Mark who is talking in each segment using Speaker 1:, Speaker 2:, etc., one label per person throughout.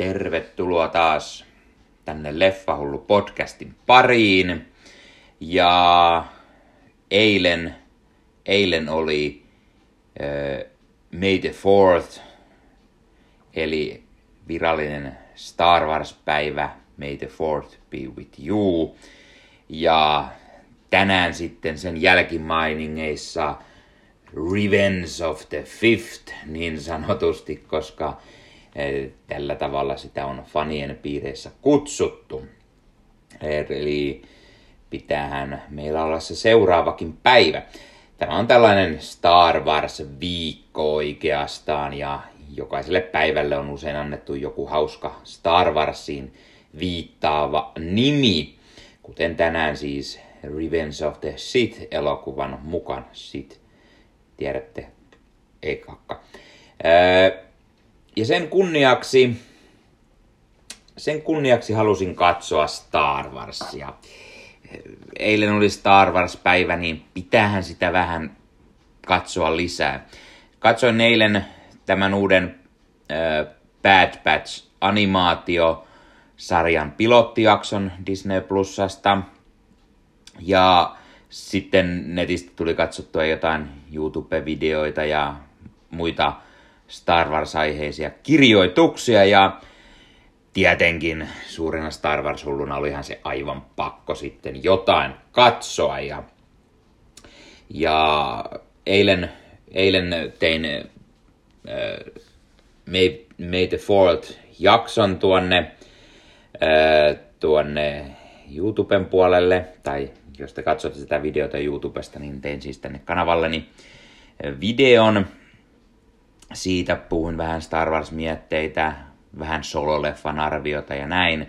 Speaker 1: Tervetuloa taas tänne Leffahullu podcastin pariin. Ja eilen, eilen oli äh, May the 4th, eli virallinen Star Wars-päivä, May the 4th be with you. Ja tänään sitten sen jälkimainingeissa Revenge of the Fifth niin sanotusti, koska tällä tavalla sitä on fanien piireissä kutsuttu. Eli pitäähän meillä olla se seuraavakin päivä. Tämä on tällainen Star Wars-viikko oikeastaan ja jokaiselle päivälle on usein annettu joku hauska Star Warsiin viittaava nimi, kuten tänään siis Revenge of the Sith-elokuvan mukaan. Sith, tiedätte, ei kakka. Ja sen kunniaksi, sen kunniaksi halusin katsoa Star Warsia. Eilen oli Star Wars-päivä, niin pitäähän sitä vähän katsoa lisää. Katsoin eilen tämän uuden äh, Bad Batch animaatio sarjan pilottijakson Disney Plusasta. Ja sitten netistä tuli katsottua jotain YouTube-videoita ja muita Star Wars-aiheisia kirjoituksia ja tietenkin suurena Star Wars-hulluna olihan se aivan pakko sitten jotain katsoa ja, ja eilen, eilen tein äh, May, May the Fourth jakson tuonne, äh, tuonne YouTuben puolelle, tai jos te katsotte sitä videota YouTubesta, niin tein siis tänne kanavalleni videon. Siitä puhun vähän Star Wars-mietteitä, vähän sololeffan arviota ja näin.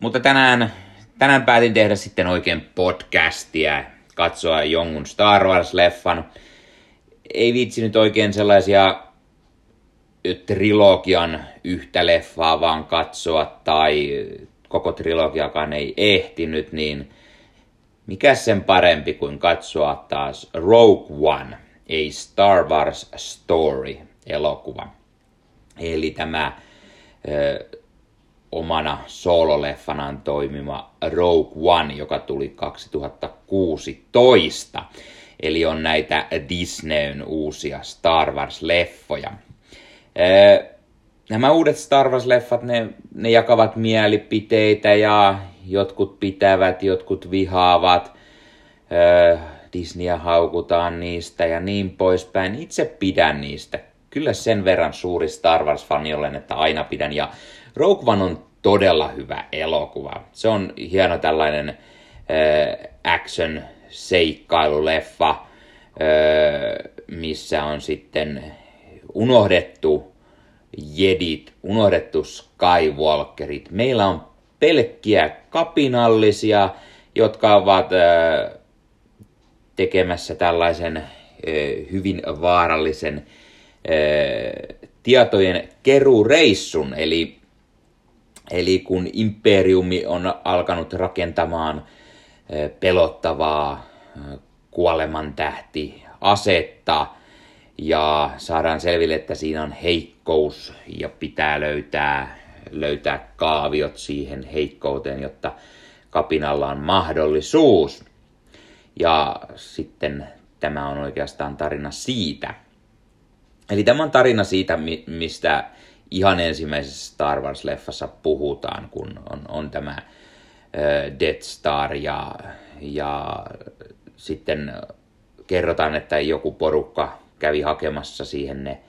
Speaker 1: Mutta tänään, tänään päätin tehdä sitten oikein podcastia, katsoa jonkun Star Wars-leffan. Ei viitsi nyt oikein sellaisia trilogian yhtä leffaa vaan katsoa tai koko trilogiakaan ei ehtinyt, niin mikä sen parempi kuin katsoa taas Rogue One, a Star Wars Story elokuva. Eli tämä ö, omana soololeffanaan toimima Rogue One, joka tuli 2016. Eli on näitä Disneyn uusia Star Wars-leffoja. Nämä uudet Star Wars-leffat, ne, ne jakavat mielipiteitä ja jotkut pitävät, jotkut vihaavat. Disneyä haukutaan niistä ja niin poispäin. Itse pidän niistä. Kyllä sen verran suuri Star Wars-fani olen, että aina pidän. Ja Rogue One on todella hyvä elokuva. Se on hieno tällainen äh, action seikkailuleffa, äh, missä on sitten unohdettu jedit, unohdettu Skywalkerit. Meillä on pelkkiä kapinallisia, jotka ovat äh, tekemässä tällaisen hyvin vaarallisen tietojen kerureissun. Eli, eli kun imperiumi on alkanut rakentamaan pelottavaa äh, kuolemantähti asetta, ja saadaan selville, että siinä on heikkous ja pitää löytää, löytää kaaviot siihen heikkouteen, jotta kapinalla on mahdollisuus. Ja sitten tämä on oikeastaan tarina siitä. Eli tämä on tarina siitä, mistä ihan ensimmäisessä Star Wars-leffassa puhutaan, kun on, on tämä Death Star ja, ja sitten kerrotaan, että joku porukka kävi hakemassa siihen ne,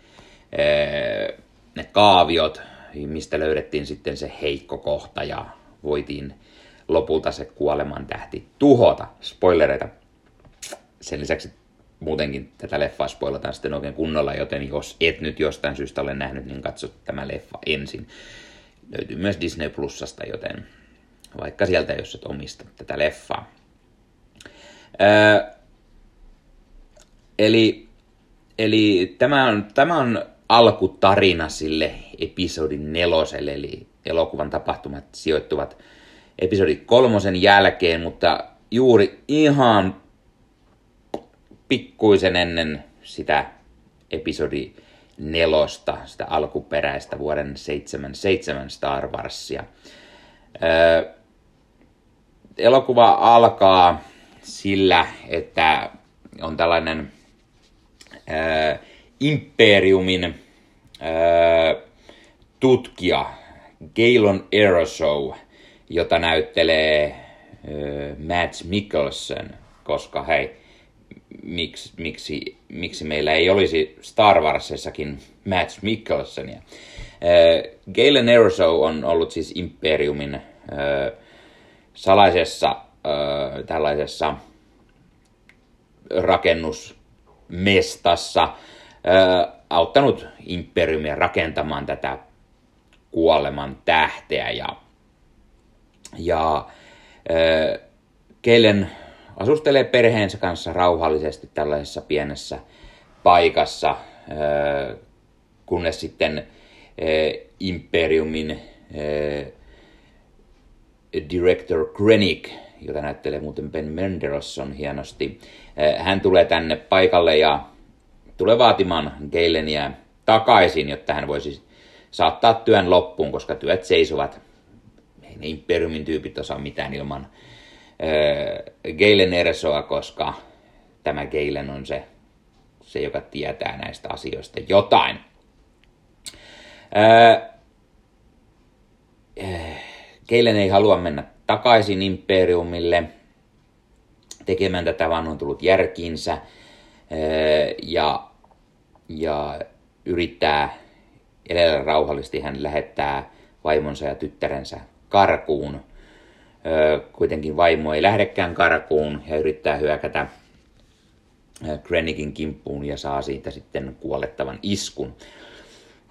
Speaker 1: ne kaaviot, mistä löydettiin sitten se heikko kohta ja voitiin lopulta se kuoleman tähti tuhota. Spoilereita. Sen lisäksi muutenkin tätä leffaa spoilataan sitten oikein kunnolla, joten jos et nyt jostain syystä ole nähnyt, niin katso tämä leffa ensin. Löytyy myös Disney Plusasta, joten vaikka sieltä, jos et omista tätä leffaa. Öö, eli Eli tämä on, tämä on alkutarina sille episodin neloselle, eli elokuvan tapahtumat sijoittuvat episodi kolmosen jälkeen, mutta juuri ihan pikkuisen ennen sitä episodi nelosta, sitä alkuperäistä vuoden 77 Star Warsia. Öö, elokuva alkaa sillä, että on tällainen öö, Imperiumin öö, tutkija Galen Aeroshow, jota näyttelee Matt Mikkelsen, koska hei, miksi, miksi, miksi meillä ei olisi Star Warsissakin Matt Mikkelsonia. Äh, Galen Erso on ollut siis Imperiumin salaisessa tällaisessa rakennusmestassa auttanut Imperiumia rakentamaan tätä kuoleman tähteä ja, ja äh, Galen asustelee perheensä kanssa rauhallisesti tällaisessa pienessä paikassa, kunnes sitten Imperiumin director Krennic, jota näyttelee muuten Ben Mendelsohn hienosti, hän tulee tänne paikalle ja tulee vaatimaan Galenia takaisin, jotta hän voisi saattaa työn loppuun, koska työt seisovat. Ei ne Imperiumin tyypit osaa mitään ilman Geilen Ersoa, koska tämä Geilen on se, se, joka tietää näistä asioista jotain. Geilen ei halua mennä takaisin Imperiumille tekemään tätä, vaan on tullut järkiinsä ja, ja yrittää elellä rauhallisesti. Hän lähettää vaimonsa ja tyttärensä karkuun – kuitenkin vaimo ei lähdekään karkuun ja yrittää hyökätä Krennicin kimppuun ja saa siitä sitten kuolettavan iskun.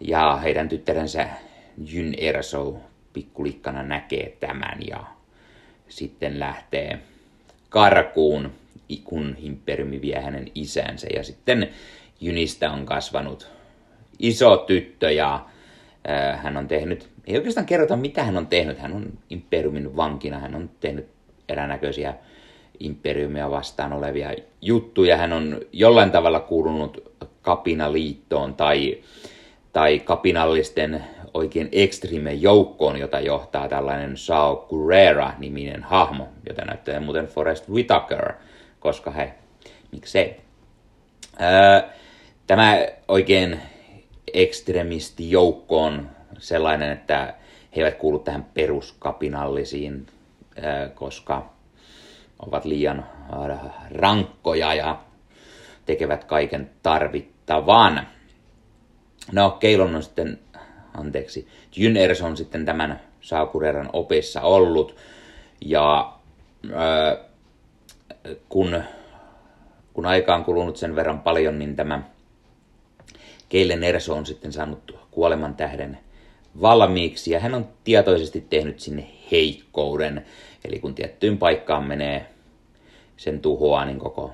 Speaker 1: Ja heidän tyttärensä Jyn Erso pikkulikkana näkee tämän ja sitten lähtee karkuun, kun Imperiumi vie hänen isänsä. Ja sitten Jynistä on kasvanut iso tyttö ja hän on tehnyt ei oikeastaan kerrota, mitä hän on tehnyt. Hän on imperiumin vankina, hän on tehnyt eränäköisiä imperiumia vastaan olevia juttuja. Hän on jollain tavalla kuulunut kapinaliittoon tai, tai kapinallisten oikein ekstreme joukkoon, jota johtaa tällainen Sao Guerrera-niminen hahmo, jota näyttää muuten Forrest Whitaker, koska he, miksei. Öö, tämä oikein ekstremisti joukkoon sellainen, että he eivät kuulu tähän peruskapinallisiin, koska ovat liian rankkoja ja tekevät kaiken tarvittavan. No, Keilon on sitten, anteeksi, Jyners on sitten tämän Saakureran opissa ollut, ja kun, kun aika on kulunut sen verran paljon, niin tämä Keilen Erso on sitten saanut kuoleman tähden valmiiksi ja hän on tietoisesti tehnyt sinne heikkouden. Eli kun tiettyyn paikkaan menee sen tuhoa, niin koko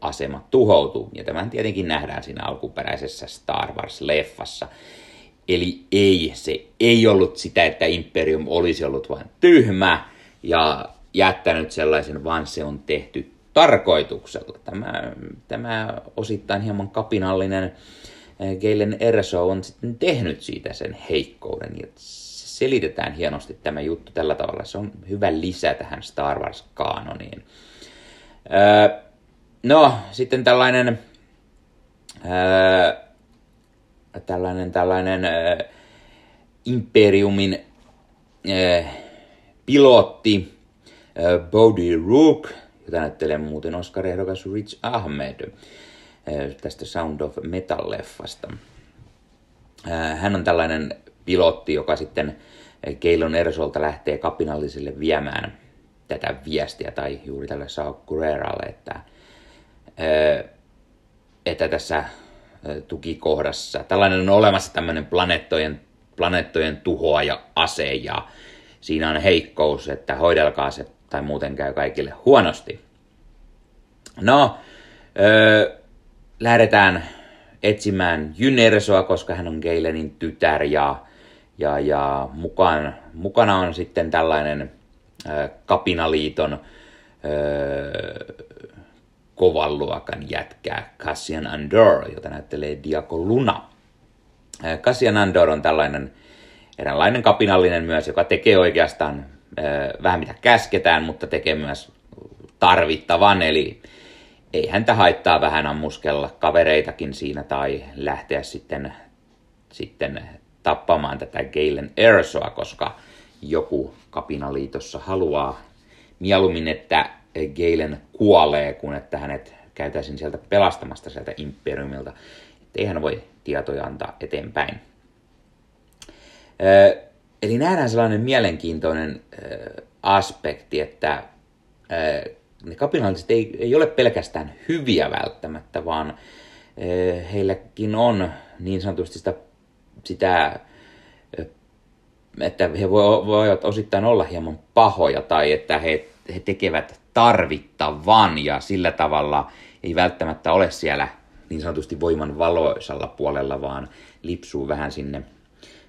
Speaker 1: asema tuhoutuu. Ja tämän tietenkin nähdään siinä alkuperäisessä Star Wars-leffassa. Eli ei, se ei ollut sitä, että Imperium olisi ollut vain tyhmä ja jättänyt sellaisen, vaan se on tehty tarkoituksella. Tämä, tämä osittain hieman kapinallinen Galen Erso on sitten tehnyt siitä sen heikkouden. Ja selitetään hienosti tämä juttu tällä tavalla. Se on hyvä lisä tähän Star Wars-kaanoniin. Öö, no, sitten tällainen, öö, tällainen, tällainen Imperiumin pilotti öö, Bodhi Rook, jota näyttelee muuten Oscar-ehdokas Rich Ahmed tästä Sound of Metal-leffasta. Hän on tällainen pilotti, joka sitten Keilon Ersolta lähtee kapinallisille viemään tätä viestiä, tai juuri tälle Sao Guerreralle, että, että tässä tukikohdassa, tällainen on olemassa tämmöinen planeettojen, planeettojen tuhoa ja ase, ja siinä on heikkous, että hoidelkaa se, tai muuten käy kaikille huonosti. No, lähdetään etsimään Jynersoa, koska hän on Geilenin tytär ja, ja, ja mukaan, mukana on sitten tällainen äh, kapinaliiton äh, kovan luokan jätkää Cassian Andor, jota näyttelee Diako Luna. Cassian Andor on tällainen eräänlainen kapinallinen myös, joka tekee oikeastaan vähän mitä käsketään, mutta tekee myös tarvittavan, eli ei häntä haittaa vähän ammuskella kavereitakin siinä tai lähteä sitten, sitten tappamaan tätä Galen Ersoa, koska joku kapinaliitossa haluaa mieluummin, että Galen kuolee, kun että hänet käytäisiin sieltä pelastamasta sieltä Imperiumilta. Ei hän voi tietoja antaa eteenpäin. Eli nähdään sellainen mielenkiintoinen aspekti, että ne kapinalliset ei, ei ole pelkästään hyviä välttämättä, vaan heilläkin on niin sanotusti sitä, sitä että he voivat osittain olla hieman pahoja tai että he, he tekevät tarvittavan ja sillä tavalla ei välttämättä ole siellä niin sanotusti voiman valoisalla puolella, vaan lipsuu vähän sinne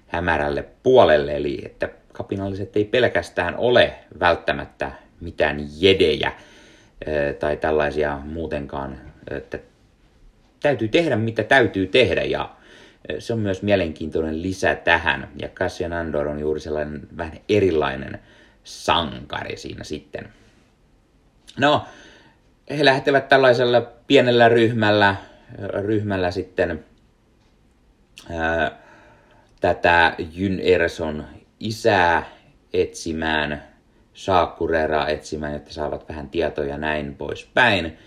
Speaker 1: hämärälle puolelle, eli että kapinalliset ei pelkästään ole välttämättä mitään jedejä tai tällaisia muutenkaan, että täytyy tehdä mitä täytyy tehdä ja se on myös mielenkiintoinen lisä tähän. Ja Cassian Andor on juuri sellainen vähän erilainen sankari siinä sitten. No, he lähtevät tällaisella pienellä ryhmällä, ryhmällä sitten ää, tätä Jyn Erson isää etsimään, Shaakureraa etsimään, että saavat vähän tietoja näin poispäin.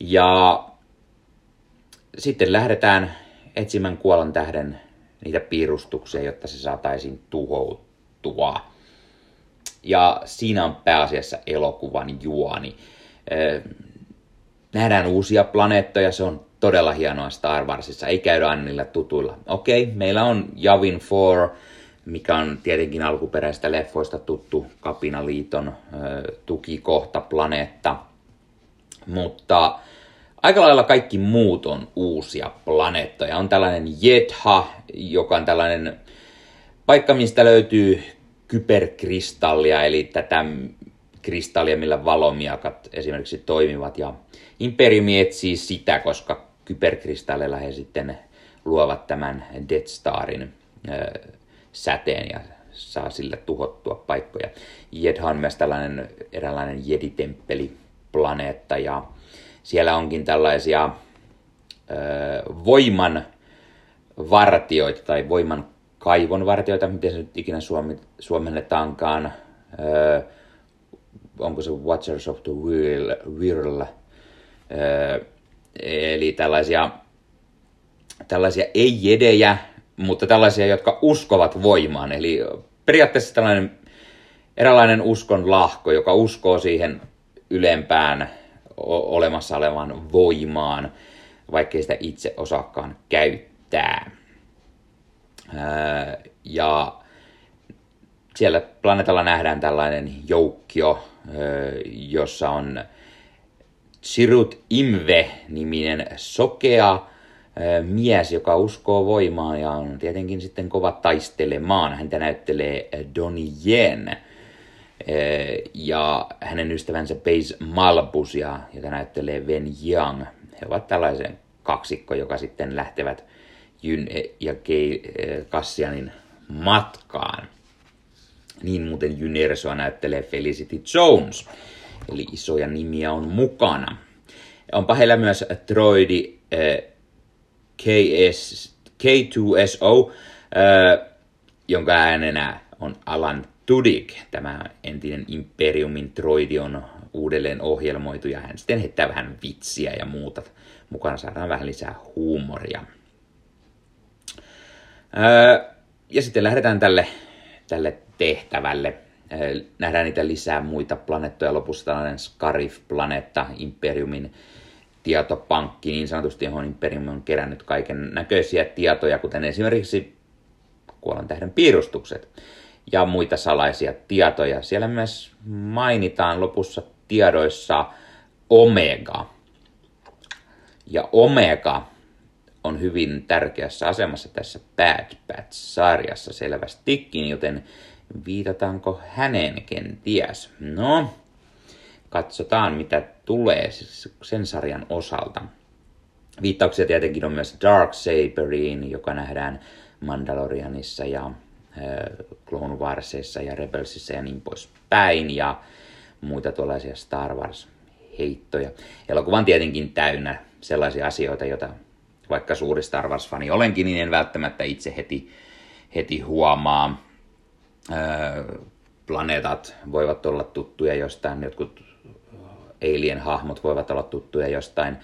Speaker 1: Ja sitten lähdetään etsimään kuolan tähden niitä piirustuksia, jotta se saataisiin tuhoutua. Ja siinä on pääasiassa elokuvan juoni. Nähdään uusia planeettoja, se on todella hienoa Star Warsissa, ei käydä aina niillä tutuilla. Okei, okay, meillä on Javin 4, mikä on tietenkin alkuperäistä leffoista tuttu Kapinaliiton tukikohta planeetta. Mutta aika lailla kaikki muut on uusia planeettoja. On tällainen Jetha, joka on tällainen paikka, mistä löytyy kyberkristallia, eli tätä kristallia, millä valomiakat esimerkiksi toimivat. Ja Imperiumi etsii sitä, koska kyberkristalleilla he sitten luovat tämän Death Starin säteen ja saa sille tuhottua paikkoja. Jedha on myös tällainen eräänlainen jeditemppeli planeetta ja siellä onkin tällaisia ö, voiman vartioita tai voiman kaivon vartioita, miten se nyt ikinä suomi, suomennetaankaan. Ö, onko se Watchers of the Wheel, Wheel ö, eli tällaisia, tällaisia ei-jedejä, mutta tällaisia, jotka uskovat voimaan. Eli periaatteessa tällainen eräänlainen uskon lahko, joka uskoo siihen ylempään olemassa olevan voimaan, vaikkei sitä itse osaakaan käyttää. Ja siellä planeetalla nähdään tällainen joukkio, jossa on Sirut Imve-niminen sokea mies, joka uskoo voimaan ja on tietenkin sitten kova taistelemaan. Häntä näyttelee Donnie Yen ja hänen ystävänsä Pace Malbus, ja, jota näyttelee Ven Young. He ovat tällaisen kaksikko, joka sitten lähtevät Jyn ja Kassianin matkaan. Niin muuten Jyn Ersoa näyttelee Felicity Jones, eli isoja nimiä on mukana. Onpa heillä myös droidi KS, K2SO, jonka äänenä on Alan Tudyk, tämä entinen Imperiumin droidi on uudelleen ohjelmoitu ja hän sitten heittää vähän vitsiä ja muuta. Mukana saadaan vähän lisää huumoria. ja sitten lähdetään tälle, tälle tehtävälle. nähdään niitä lisää muita planeettoja. Lopussa tällainen Scarif-planeetta Imperiumin tietopankki niin sanotusti, johon Imperium on kerännyt kaiken näköisiä tietoja, kuten esimerkiksi kuolan tähden piirustukset ja muita salaisia tietoja. Siellä myös mainitaan lopussa tiedoissa Omega. Ja Omega on hyvin tärkeässä asemassa tässä Bad Batch-sarjassa selvästikin, joten viitataanko häneen kenties? No, katsotaan mitä tulee sen sarjan osalta. Viittauksia tietenkin on myös Darksaberiin, joka nähdään Mandalorianissa ja Clone Warsissa ja Rebelsissa ja niin poispäin. Ja muita tuollaisia Star Wars-heittoja. Elokuva on tietenkin täynnä sellaisia asioita, joita vaikka suuri Star Wars-fani olenkin, niin en välttämättä itse heti, heti huomaa. Öö, planeetat voivat olla tuttuja jostain, jotkut alien-hahmot voivat olla tuttuja jostain,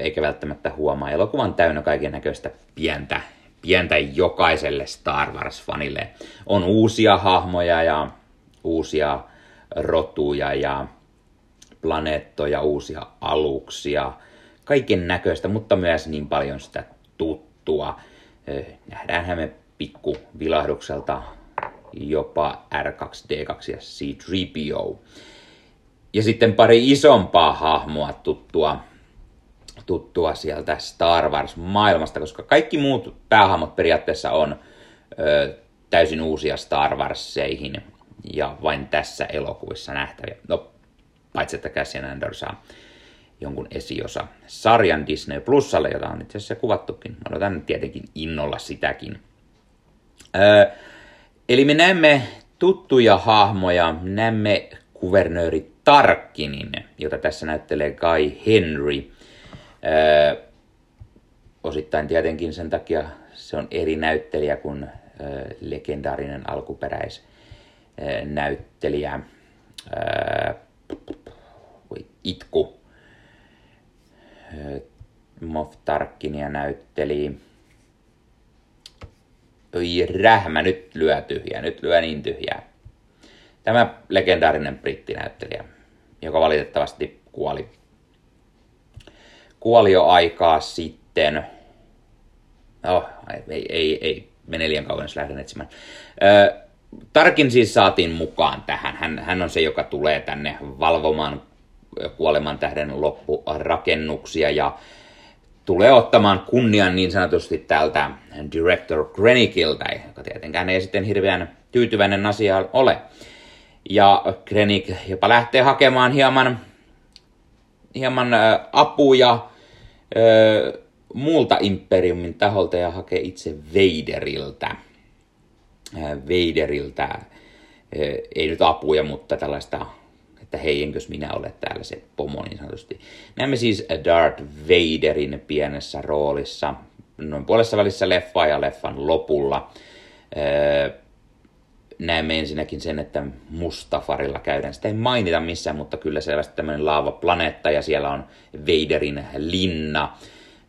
Speaker 1: eikä välttämättä huomaa. Elokuva on täynnä kaiken näköistä pientä, pientä jokaiselle Star Wars-fanille. On uusia hahmoja ja uusia rotuja ja planeettoja, uusia aluksia, kaiken näköistä, mutta myös niin paljon sitä tuttua. Nähdäänhän me pikku vilahdukselta jopa R2D2 ja C3PO. Ja sitten pari isompaa hahmoa tuttua, tuttua sieltä Star Wars-maailmasta, koska kaikki muut päähahmot periaatteessa on ö, täysin uusia Star Warseihin ja vain tässä elokuvissa nähtäviä. No, paitsi että Cassian Andor saa jonkun esiosa sarjan Disney Plusalle, jota on itse asiassa kuvattukin. Mä odotan tietenkin innolla sitäkin. Öö, eli me näemme tuttuja hahmoja, näemme kuvernööri Tarkkinin, jota tässä näyttelee Guy Henry. Öö, osittain tietenkin sen takia se on eri näyttelijä kuin öö, legendaarinen alkuperäisnäyttelijä. Öö, itku. Moff Tarkkinia näytteli. Oi rähmä, nyt lyö tyhjää, nyt lyö niin tyhjää. Tämä legendaarinen brittinäyttelijä, joka valitettavasti kuoli, kuoli jo aikaa sitten. Oh, ei, ei, ei mene liian kauan, jos lähden etsimään. Ö, Tarkin siis saatiin mukaan tähän. Hän, hän on se, joka tulee tänne valvomaan kuoleman tähden loppurakennuksia ja tulee ottamaan kunnian niin sanotusti tältä director Krenniciltä, joka tietenkään ei sitten hirveän tyytyväinen asia ole. Ja Krennic jopa lähtee hakemaan hieman, hieman apuja äh, muulta imperiumin taholta ja hakee itse Vaderilta. Vaderilta, ei nyt apuja, mutta tällaista että hei, enkös minä ole täällä se pomo niin sanotusti. Näemme siis Darth Vaderin pienessä roolissa noin puolessa välissä leffaa ja leffan lopulla. Näemme ensinnäkin sen, että Mustafarilla käydään. Sitä ei mainita missään, mutta kyllä selvästi tämmöinen laavaplaneetta ja siellä on Vaderin linna.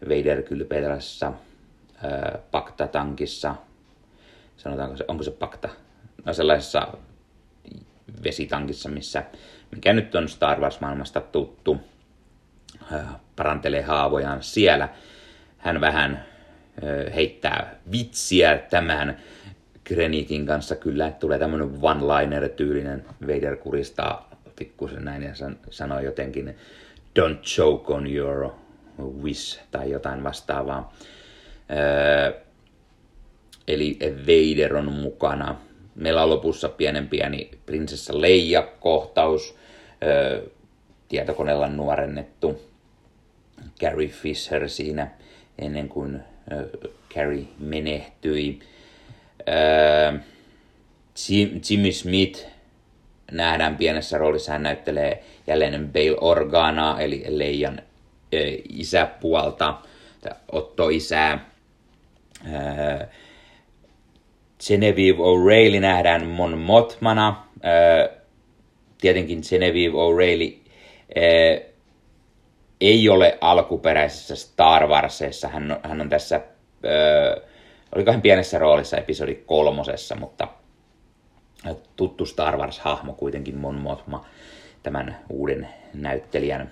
Speaker 1: Vader tällaisessa öö, paktatankissa. Sanotaanko se, onko se pakta? No sellaisessa vesitankissa, missä mikä nyt on Star Wars-maailmasta tuttu, parantelee haavojaan siellä. Hän vähän heittää vitsiä tämän Grenikin kanssa. Kyllä tulee tämmöinen one-liner-tyylinen. Vader kuristaa pikkusen näin ja sanoo jotenkin don't choke on your wish tai jotain vastaavaa. Eli Vader on mukana Meillä on lopussa pienen pieni prinsessa Leija-kohtaus, tietokoneella nuorennettu Carrie Fisher siinä ennen kuin Carrie menehtyi. Jimmy Smith nähdään pienessä roolissa, hän näyttelee jälleen Bale Organa, eli Leijan isäpuolta, Otto isää. Genevieve O'Reilly nähdään Mon Motmana. Tietenkin Genevieve O'Reilly ei ole alkuperäisessä Star Warsissa. Hän on, tässä, hän pienessä roolissa episodi kolmosessa, mutta tuttu Star Wars-hahmo kuitenkin Mon Mothma tämän uuden näyttelijän,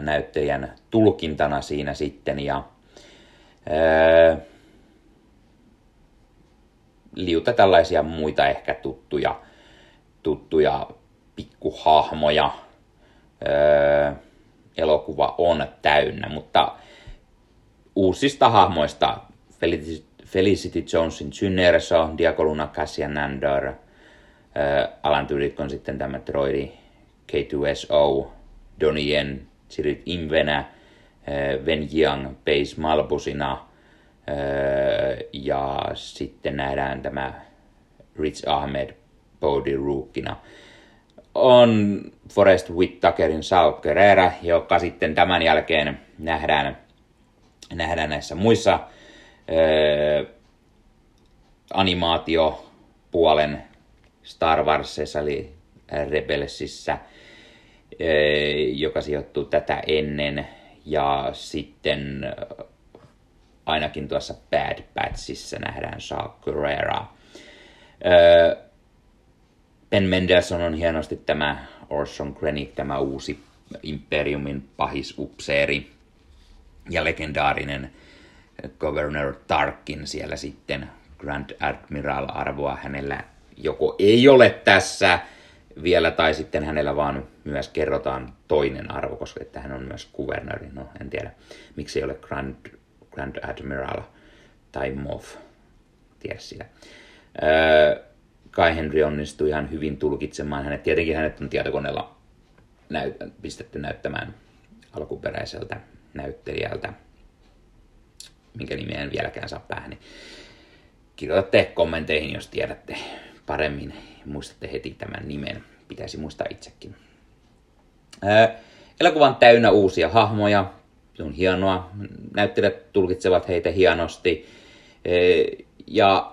Speaker 1: näyttelijän tulkintana siinä sitten. Ja, liuta tällaisia muita ehkä tuttuja, tuttuja pikkuhahmoja öö, elokuva on täynnä, mutta uusista hahmoista Felicity, Jonesin Synerso, Diakoluna Cassian Andor, öö, Alan Tudyk on sitten tämä droidi K2SO, Donnie Yen, Sirit Invenä, Ven Jiang Pace Malbusina ja sitten nähdään tämä Rich Ahmed Bodhi Rookina. On Forest Whitakerin Sao Guerrera, joka sitten tämän jälkeen nähdään, nähdään näissä muissa animaatiopuolen Star Warsissa, eli Rebelsissä, joka sijoittuu tätä ennen. Ja sitten ainakin tuossa Bad Batchissa nähdään Shaw Guerrera. Ben Mendelssohn on hienosti tämä Orson Krennic, tämä uusi Imperiumin pahisupseeri ja legendaarinen Governor Tarkin siellä sitten Grand Admiral-arvoa hänellä joko ei ole tässä vielä, tai sitten hänellä vaan myös kerrotaan toinen arvo, koska että hän on myös kuvernööri. No, en tiedä, miksi ei ole Grand, Grand Admiral tai Moff, tiedä sitä. Öö, Kai Henry onnistui ihan hyvin tulkitsemaan hänet. Tietenkin hänet on tietokoneella näyt, pistetty näyttämään alkuperäiseltä näyttelijältä, minkä nimeä en vieläkään saa päähän. Niin kirjoitatte kommenteihin, jos tiedätte paremmin. Muistatte heti tämän nimen. Pitäisi muistaa itsekin. Ää, elokuva on täynnä uusia hahmoja. Se on hienoa. Näyttelijät tulkitsevat heitä hienosti. Ja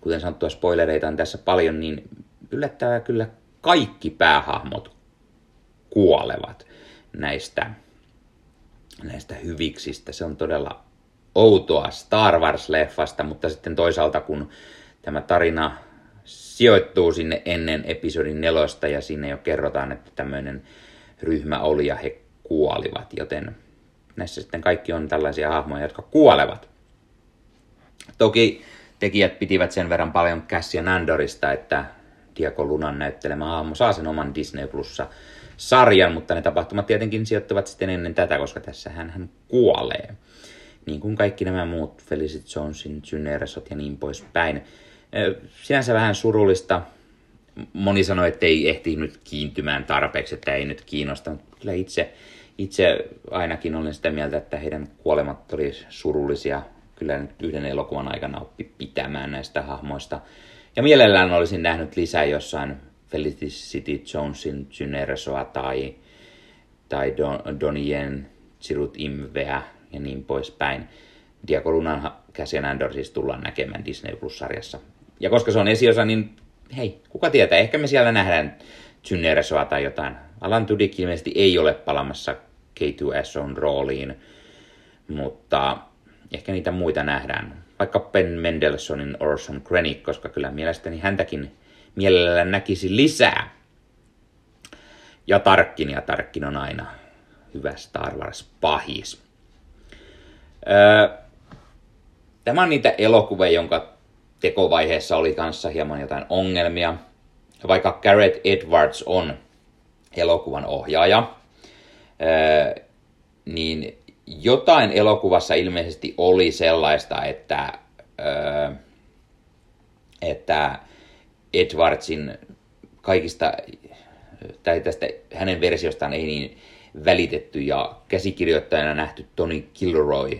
Speaker 1: kuten sanottua, spoilereita on tässä paljon, niin yllättävää kyllä kaikki päähahmot kuolevat näistä, näistä hyviksistä. Se on todella outoa Star Wars-leffasta, mutta sitten toisaalta kun tämä tarina sijoittuu sinne ennen episodin nelosta ja sinne jo kerrotaan, että tämmöinen ryhmä oli ja he kuolivat, joten näissä sitten kaikki on tällaisia hahmoja, jotka kuolevat. Toki tekijät pitivät sen verran paljon Cassian Andorista, että Diego Lunan näyttelemä hahmo saa sen oman Disney Plussa sarjan, mutta ne tapahtumat tietenkin sijoittuvat sitten ennen tätä, koska tässä hän, hän kuolee. Niin kuin kaikki nämä muut Felicity Jonesin Syneresot ja niin poispäin. Sinänsä vähän surullista. Moni sanoi, että ei ehtinyt kiintymään tarpeeksi, että ei nyt kiinnosta. Kyllä itse, itse ainakin olen sitä mieltä, että heidän kuolemat oli surullisia kyllä nyt yhden elokuvan aikana oppi pitämään näistä hahmoista. Ja mielellään olisin nähnyt lisää jossain Felicity Jonesin Synersoa tai, tai Don, Donien Chirut Imveä ja niin poispäin. Diego Lunan Cassian Andor siis tullaan näkemään Disney Plus-sarjassa. Ja koska se on esiosa, niin hei, kuka tietää, ehkä me siellä nähdään Synersoa tai jotain. Alan Tudyk ilmeisesti ei ole palamassa K2SOn rooliin, mutta ehkä niitä muita nähdään. Vaikka Ben Mendelssohnin Orson Krennic, koska kyllä mielestäni häntäkin mielellään näkisi lisää. Ja Tarkkin, ja Tarkkin on aina hyvä Star Wars pahis. Öö, tämä on niitä elokuvia, jonka tekovaiheessa oli kanssa hieman jotain ongelmia. Vaikka Garrett Edwards on elokuvan ohjaaja, öö, niin jotain elokuvassa ilmeisesti oli sellaista, että, öö, että Edwardsin kaikista, tai tästä hänen versiostaan ei niin välitetty ja käsikirjoittajana nähty Tony Kilroy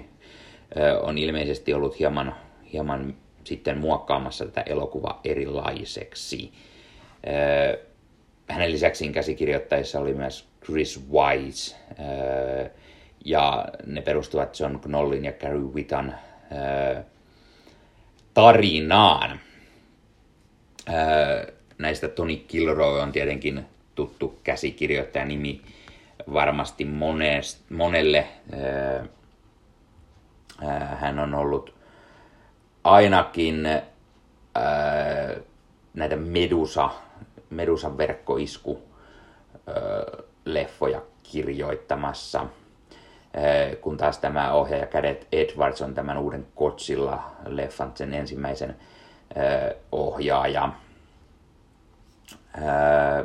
Speaker 1: on ilmeisesti ollut hieman, hieman sitten muokkaamassa tätä elokuvaa erilaiseksi. Hänen lisäksi käsikirjoittajissa oli myös Chris Wise, ja ne perustuvat John Knollin ja Gary Whitan tarinaan. Näistä Tony Kilroy on tietenkin tuttu käsikirjoittaja nimi varmasti monest, monelle. Hän on ollut ainakin näitä Medusa, Medusan verkkoisku leffoja kirjoittamassa – kun taas tämä ohjaaja Kädet Edwards on tämän uuden Godzilla-leffan sen ensimmäisen eh, ohjaaja.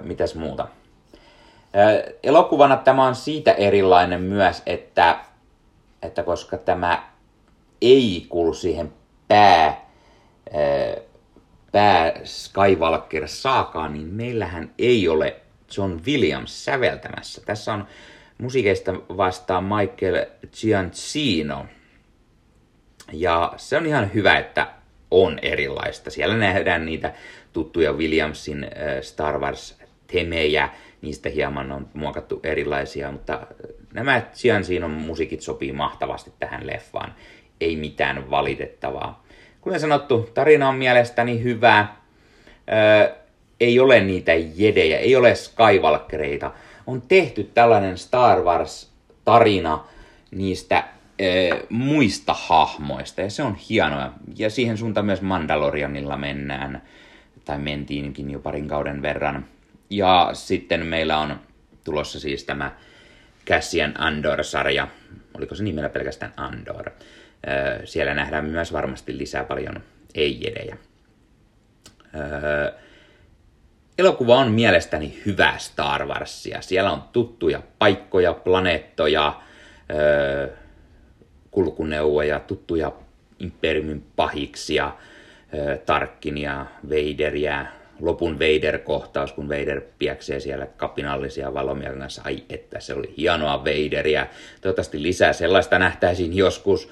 Speaker 1: Mitäs muuta? Elokuvana tämä on siitä erilainen myös, että, että koska tämä ei kuulu siihen pää, pää Skywalker saakaan, niin meillähän ei ole John Williams säveltämässä. Tässä on musiikeista vastaa Michael Giancino. Ja se on ihan hyvä, että on erilaista. Siellä nähdään niitä tuttuja Williamsin Star Wars-temejä, niistä hieman on muokattu erilaisia, mutta nämä Giancinon musiikit sopii mahtavasti tähän leffaan. Ei mitään valitettavaa. Kuten sanottu, tarina on mielestäni hyvä. Öö, ei ole niitä jedejä, ei ole Skywalkereita. On tehty tällainen Star Wars-tarina niistä muista hahmoista, ja se on hienoa. Ja siihen suuntaan myös Mandalorianilla mennään, tai mentiinkin jo parin kauden verran. Ja sitten meillä on tulossa siis tämä Cassian Andor-sarja. Oliko se nimellä pelkästään Andor? Siellä nähdään myös varmasti lisää paljon ei-jedejä. Elokuva on mielestäni hyvää Star Warsia. Siellä on tuttuja paikkoja, planeettoja, kulkuneuvoja, tuttuja Imperiumin pahiksia, Tarkkinia, Vaderia, lopun Vader-kohtaus, kun Vader pieksee siellä kapinallisia valomia kanssa. Ai että, se oli hienoa Vaderia. Toivottavasti lisää sellaista nähtäisiin joskus.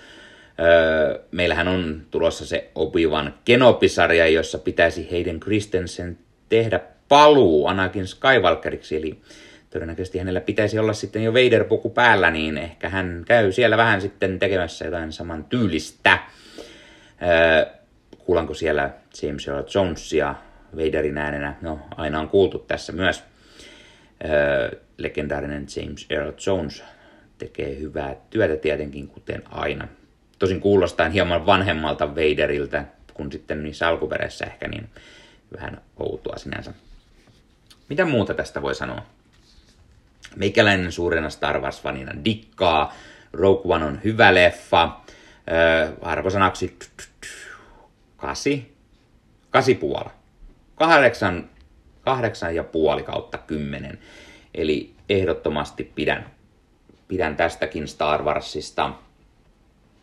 Speaker 1: Öö, meillähän on tulossa se Obi-Wan Kenobi-sarja, jossa pitäisi Hayden Christensen tehdä paluu Anakin Skywalkeriksi, eli todennäköisesti hänellä pitäisi olla sitten jo Vader-puku päällä, niin ehkä hän käy siellä vähän sitten tekemässä jotain saman tyylistä. Kuulanko siellä James Earl Jonesia Vaderin äänenä? No, aina on kuultu tässä myös. Öö, legendaarinen James Earl Jones tekee hyvää työtä tietenkin, kuten aina. Tosin kuulostaa hieman vanhemmalta Vaderiltä kuin sitten niissä alkuperäisissä ehkä, niin vähän outoa sinänsä. Mitä muuta tästä voi sanoa? Meikäläinen suurena Star Wars-fanina dikkaa. Rogue One on hyvä leffa. Öö, arvosanaksi kasi. Kasi puola. Kahdeksan, kahdeksan ja puoli kautta kymmenen. Eli ehdottomasti pidän, pidän tästäkin Star Warsista.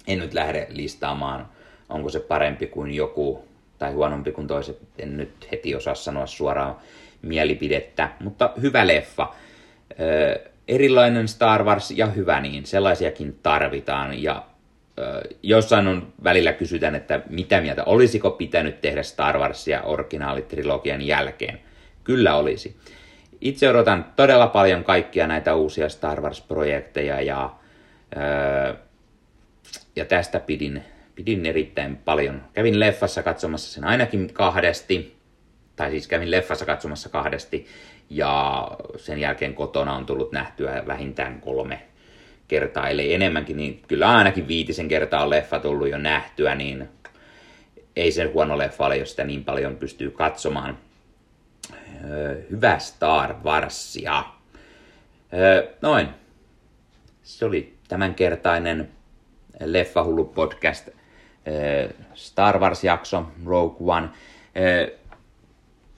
Speaker 1: En nyt lähde listaamaan, onko se parempi kuin joku tai huonompi kuin toiset. En nyt heti osaa sanoa suoraan mielipidettä, mutta hyvä leffa. Erilainen Star Wars ja hyvä niin, sellaisiakin tarvitaan. Ja jossain on välillä kysytään, että mitä mieltä, olisiko pitänyt tehdä Star Warsia originaalitrilogian jälkeen. Kyllä olisi. Itse odotan todella paljon kaikkia näitä uusia Star Wars-projekteja ja, ja tästä pidin, pidin erittäin paljon. Kävin leffassa katsomassa sen ainakin kahdesti tai siis kävin leffassa katsomassa kahdesti, ja sen jälkeen kotona on tullut nähtyä vähintään kolme kertaa, eli enemmänkin, niin kyllä ainakin viitisen kertaa on leffa tullut jo nähtyä, niin ei sen huono leffa ole, jos sitä niin paljon pystyy katsomaan. Hyvä Star Warsia. Noin. Se oli tämänkertainen Leffahullu podcast Star Wars-jakso, Rogue One.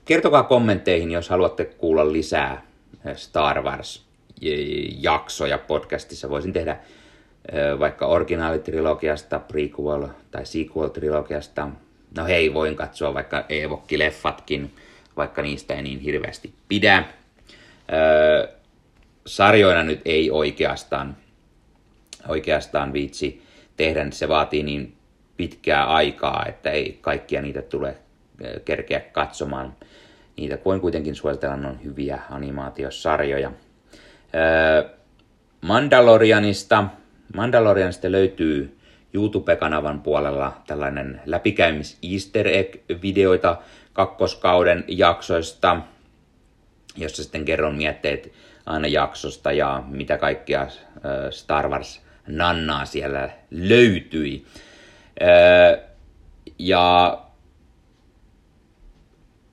Speaker 1: Kertokaa kommentteihin, jos haluatte kuulla lisää eh, Star Wars-jaksoja podcastissa. Voisin tehdä eh, vaikka originaalitrilogiasta, prequel- tai sequel-trilogiasta. No hei, voin katsoa vaikka Evokki-leffatkin, vaikka niistä ei niin hirveästi pidä. Eh, sarjoina nyt ei oikeastaan, oikeastaan viitsi tehdä, se vaatii niin pitkää aikaa, että ei kaikkia niitä tule kerkeä katsomaan. Niitä voin kuitenkin suositella, ne on hyviä animaatiosarjoja. Mandalorianista. Mandalorianista löytyy YouTube-kanavan puolella tällainen läpikäymis easter egg-videoita kakkoskauden jaksoista, jossa sitten kerron mietteet aina jaksosta ja mitä kaikkea Star Wars nannaa siellä löytyi. Ja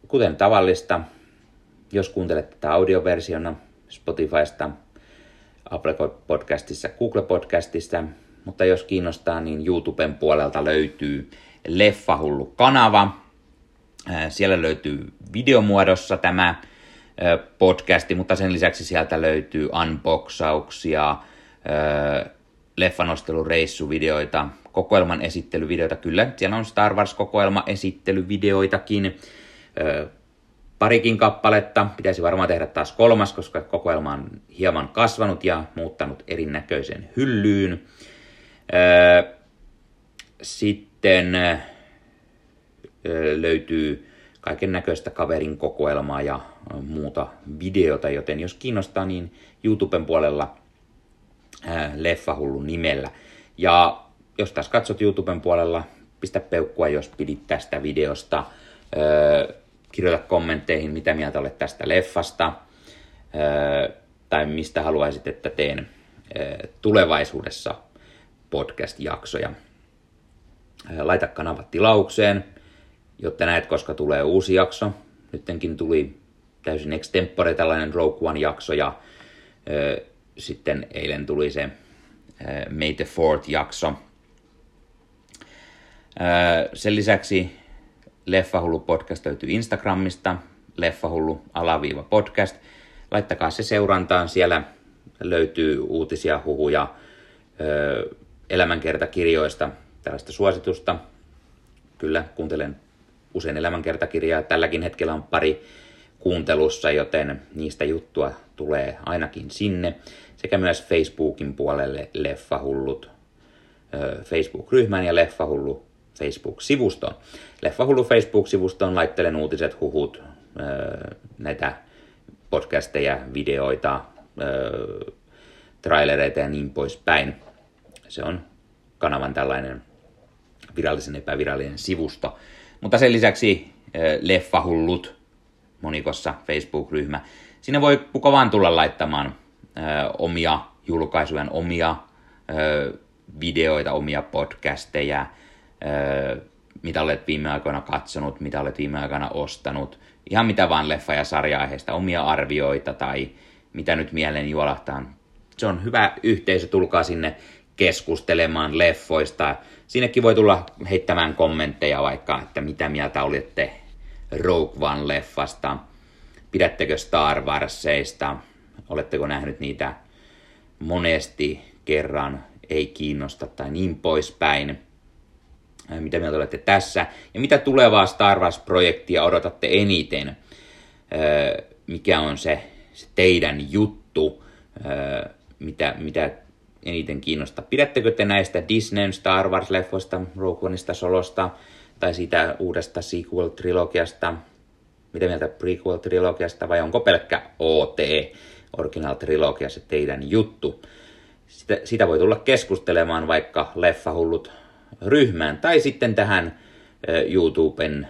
Speaker 1: kuten tavallista, jos kuuntelet tätä audioversiona Spotifysta, Apple Podcastissa, Google Podcastissa, mutta jos kiinnostaa, niin YouTuben puolelta löytyy Leffahullu-kanava. Siellä löytyy videomuodossa tämä podcasti, mutta sen lisäksi sieltä löytyy unboxauksia, leffanostelureissuvideoita, kokoelman esittelyvideoita. Kyllä, siellä on Star Wars-kokoelma esittelyvideoitakin parikin kappaletta. Pitäisi varmaan tehdä taas kolmas, koska kokoelma on hieman kasvanut ja muuttanut erinäköisen hyllyyn. Sitten löytyy kaiken näköistä kaverin kokoelmaa ja muuta videota, joten jos kiinnostaa, niin YouTuben puolella Leffahullu nimellä. Ja jos taas katsot YouTuben puolella, pistä peukkua, jos pidit tästä videosta. Kirjoita kommentteihin, mitä mieltä olet tästä leffasta, tai mistä haluaisit, että teen tulevaisuudessa podcast-jaksoja. Laita kanavat tilaukseen, jotta näet, koska tulee uusi jakso. Nyttenkin tuli täysin extempore tällainen Rogue One-jakso, ja sitten eilen tuli se May the Fourth-jakso. Sen lisäksi Leffahullu podcast löytyy Instagramista, Leffahullu alaviiva podcast. Laittakaa se seurantaan, siellä löytyy uutisia, huhuja, elämänkertakirjoista, tällaista suositusta. Kyllä, kuuntelen usein elämänkertakirjaa. Tälläkin hetkellä on pari kuuntelussa, joten niistä juttua tulee ainakin sinne. Sekä myös Facebookin puolelle Leffahullut Facebook-ryhmän ja Leffahullu Facebook-sivuston. Leffahullu Facebook-sivuston laittelen uutiset, huhut, näitä podcasteja, videoita, trailereita ja niin poispäin. Se on kanavan tällainen virallisen epävirallinen sivusto. Mutta sen lisäksi Leffahullut monikossa Facebook-ryhmä. Sinne voi kuka vaan tulla laittamaan omia julkaisuja, omia videoita, omia podcasteja, mitä olet viime aikoina katsonut, mitä olet viime aikoina ostanut, ihan mitä vaan leffa- ja sarja-aiheesta, omia arvioita tai mitä nyt mieleen juolahtaa. Se on hyvä yhteisö, tulkaa sinne keskustelemaan leffoista. Sinnekin voi tulla heittämään kommentteja vaikka, että mitä mieltä olette Rogue One-leffasta, pidättekö Star Warsseista, oletteko nähnyt niitä monesti kerran, ei kiinnosta tai niin poispäin. Mitä mieltä olette tässä? Ja mitä tulevaa Star Wars-projektia odotatte eniten? Mikä on se, se teidän juttu? Mitä, mitä eniten kiinnostaa? Pidättekö te näistä Disneyn Star Wars-leffoista, Rogue Oneista, Solosta tai siitä uudesta sequel-trilogiasta? Mitä mieltä prequel-trilogiasta vai onko pelkkä OT, Original Trilogia, se teidän juttu? Sitä, sitä voi tulla keskustelemaan vaikka Leffahullut ryhmään tai sitten tähän YouTuben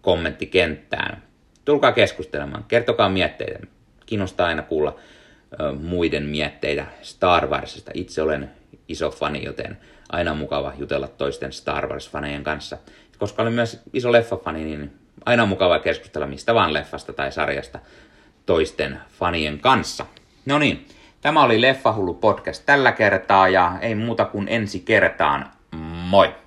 Speaker 1: kommenttikenttään. Tulkaa keskustelemaan, kertokaa mietteitä. Kiinnostaa aina kuulla muiden mietteitä Star Warsista. Itse olen iso fani, joten aina on mukava jutella toisten Star Wars-fanejen kanssa. Koska olen myös iso leffafani, niin aina on mukava keskustella mistä vaan leffasta tai sarjasta toisten fanien kanssa. No niin, tämä oli Leffahullu podcast tällä kertaa ja ei muuta kuin ensi kertaan. Moi!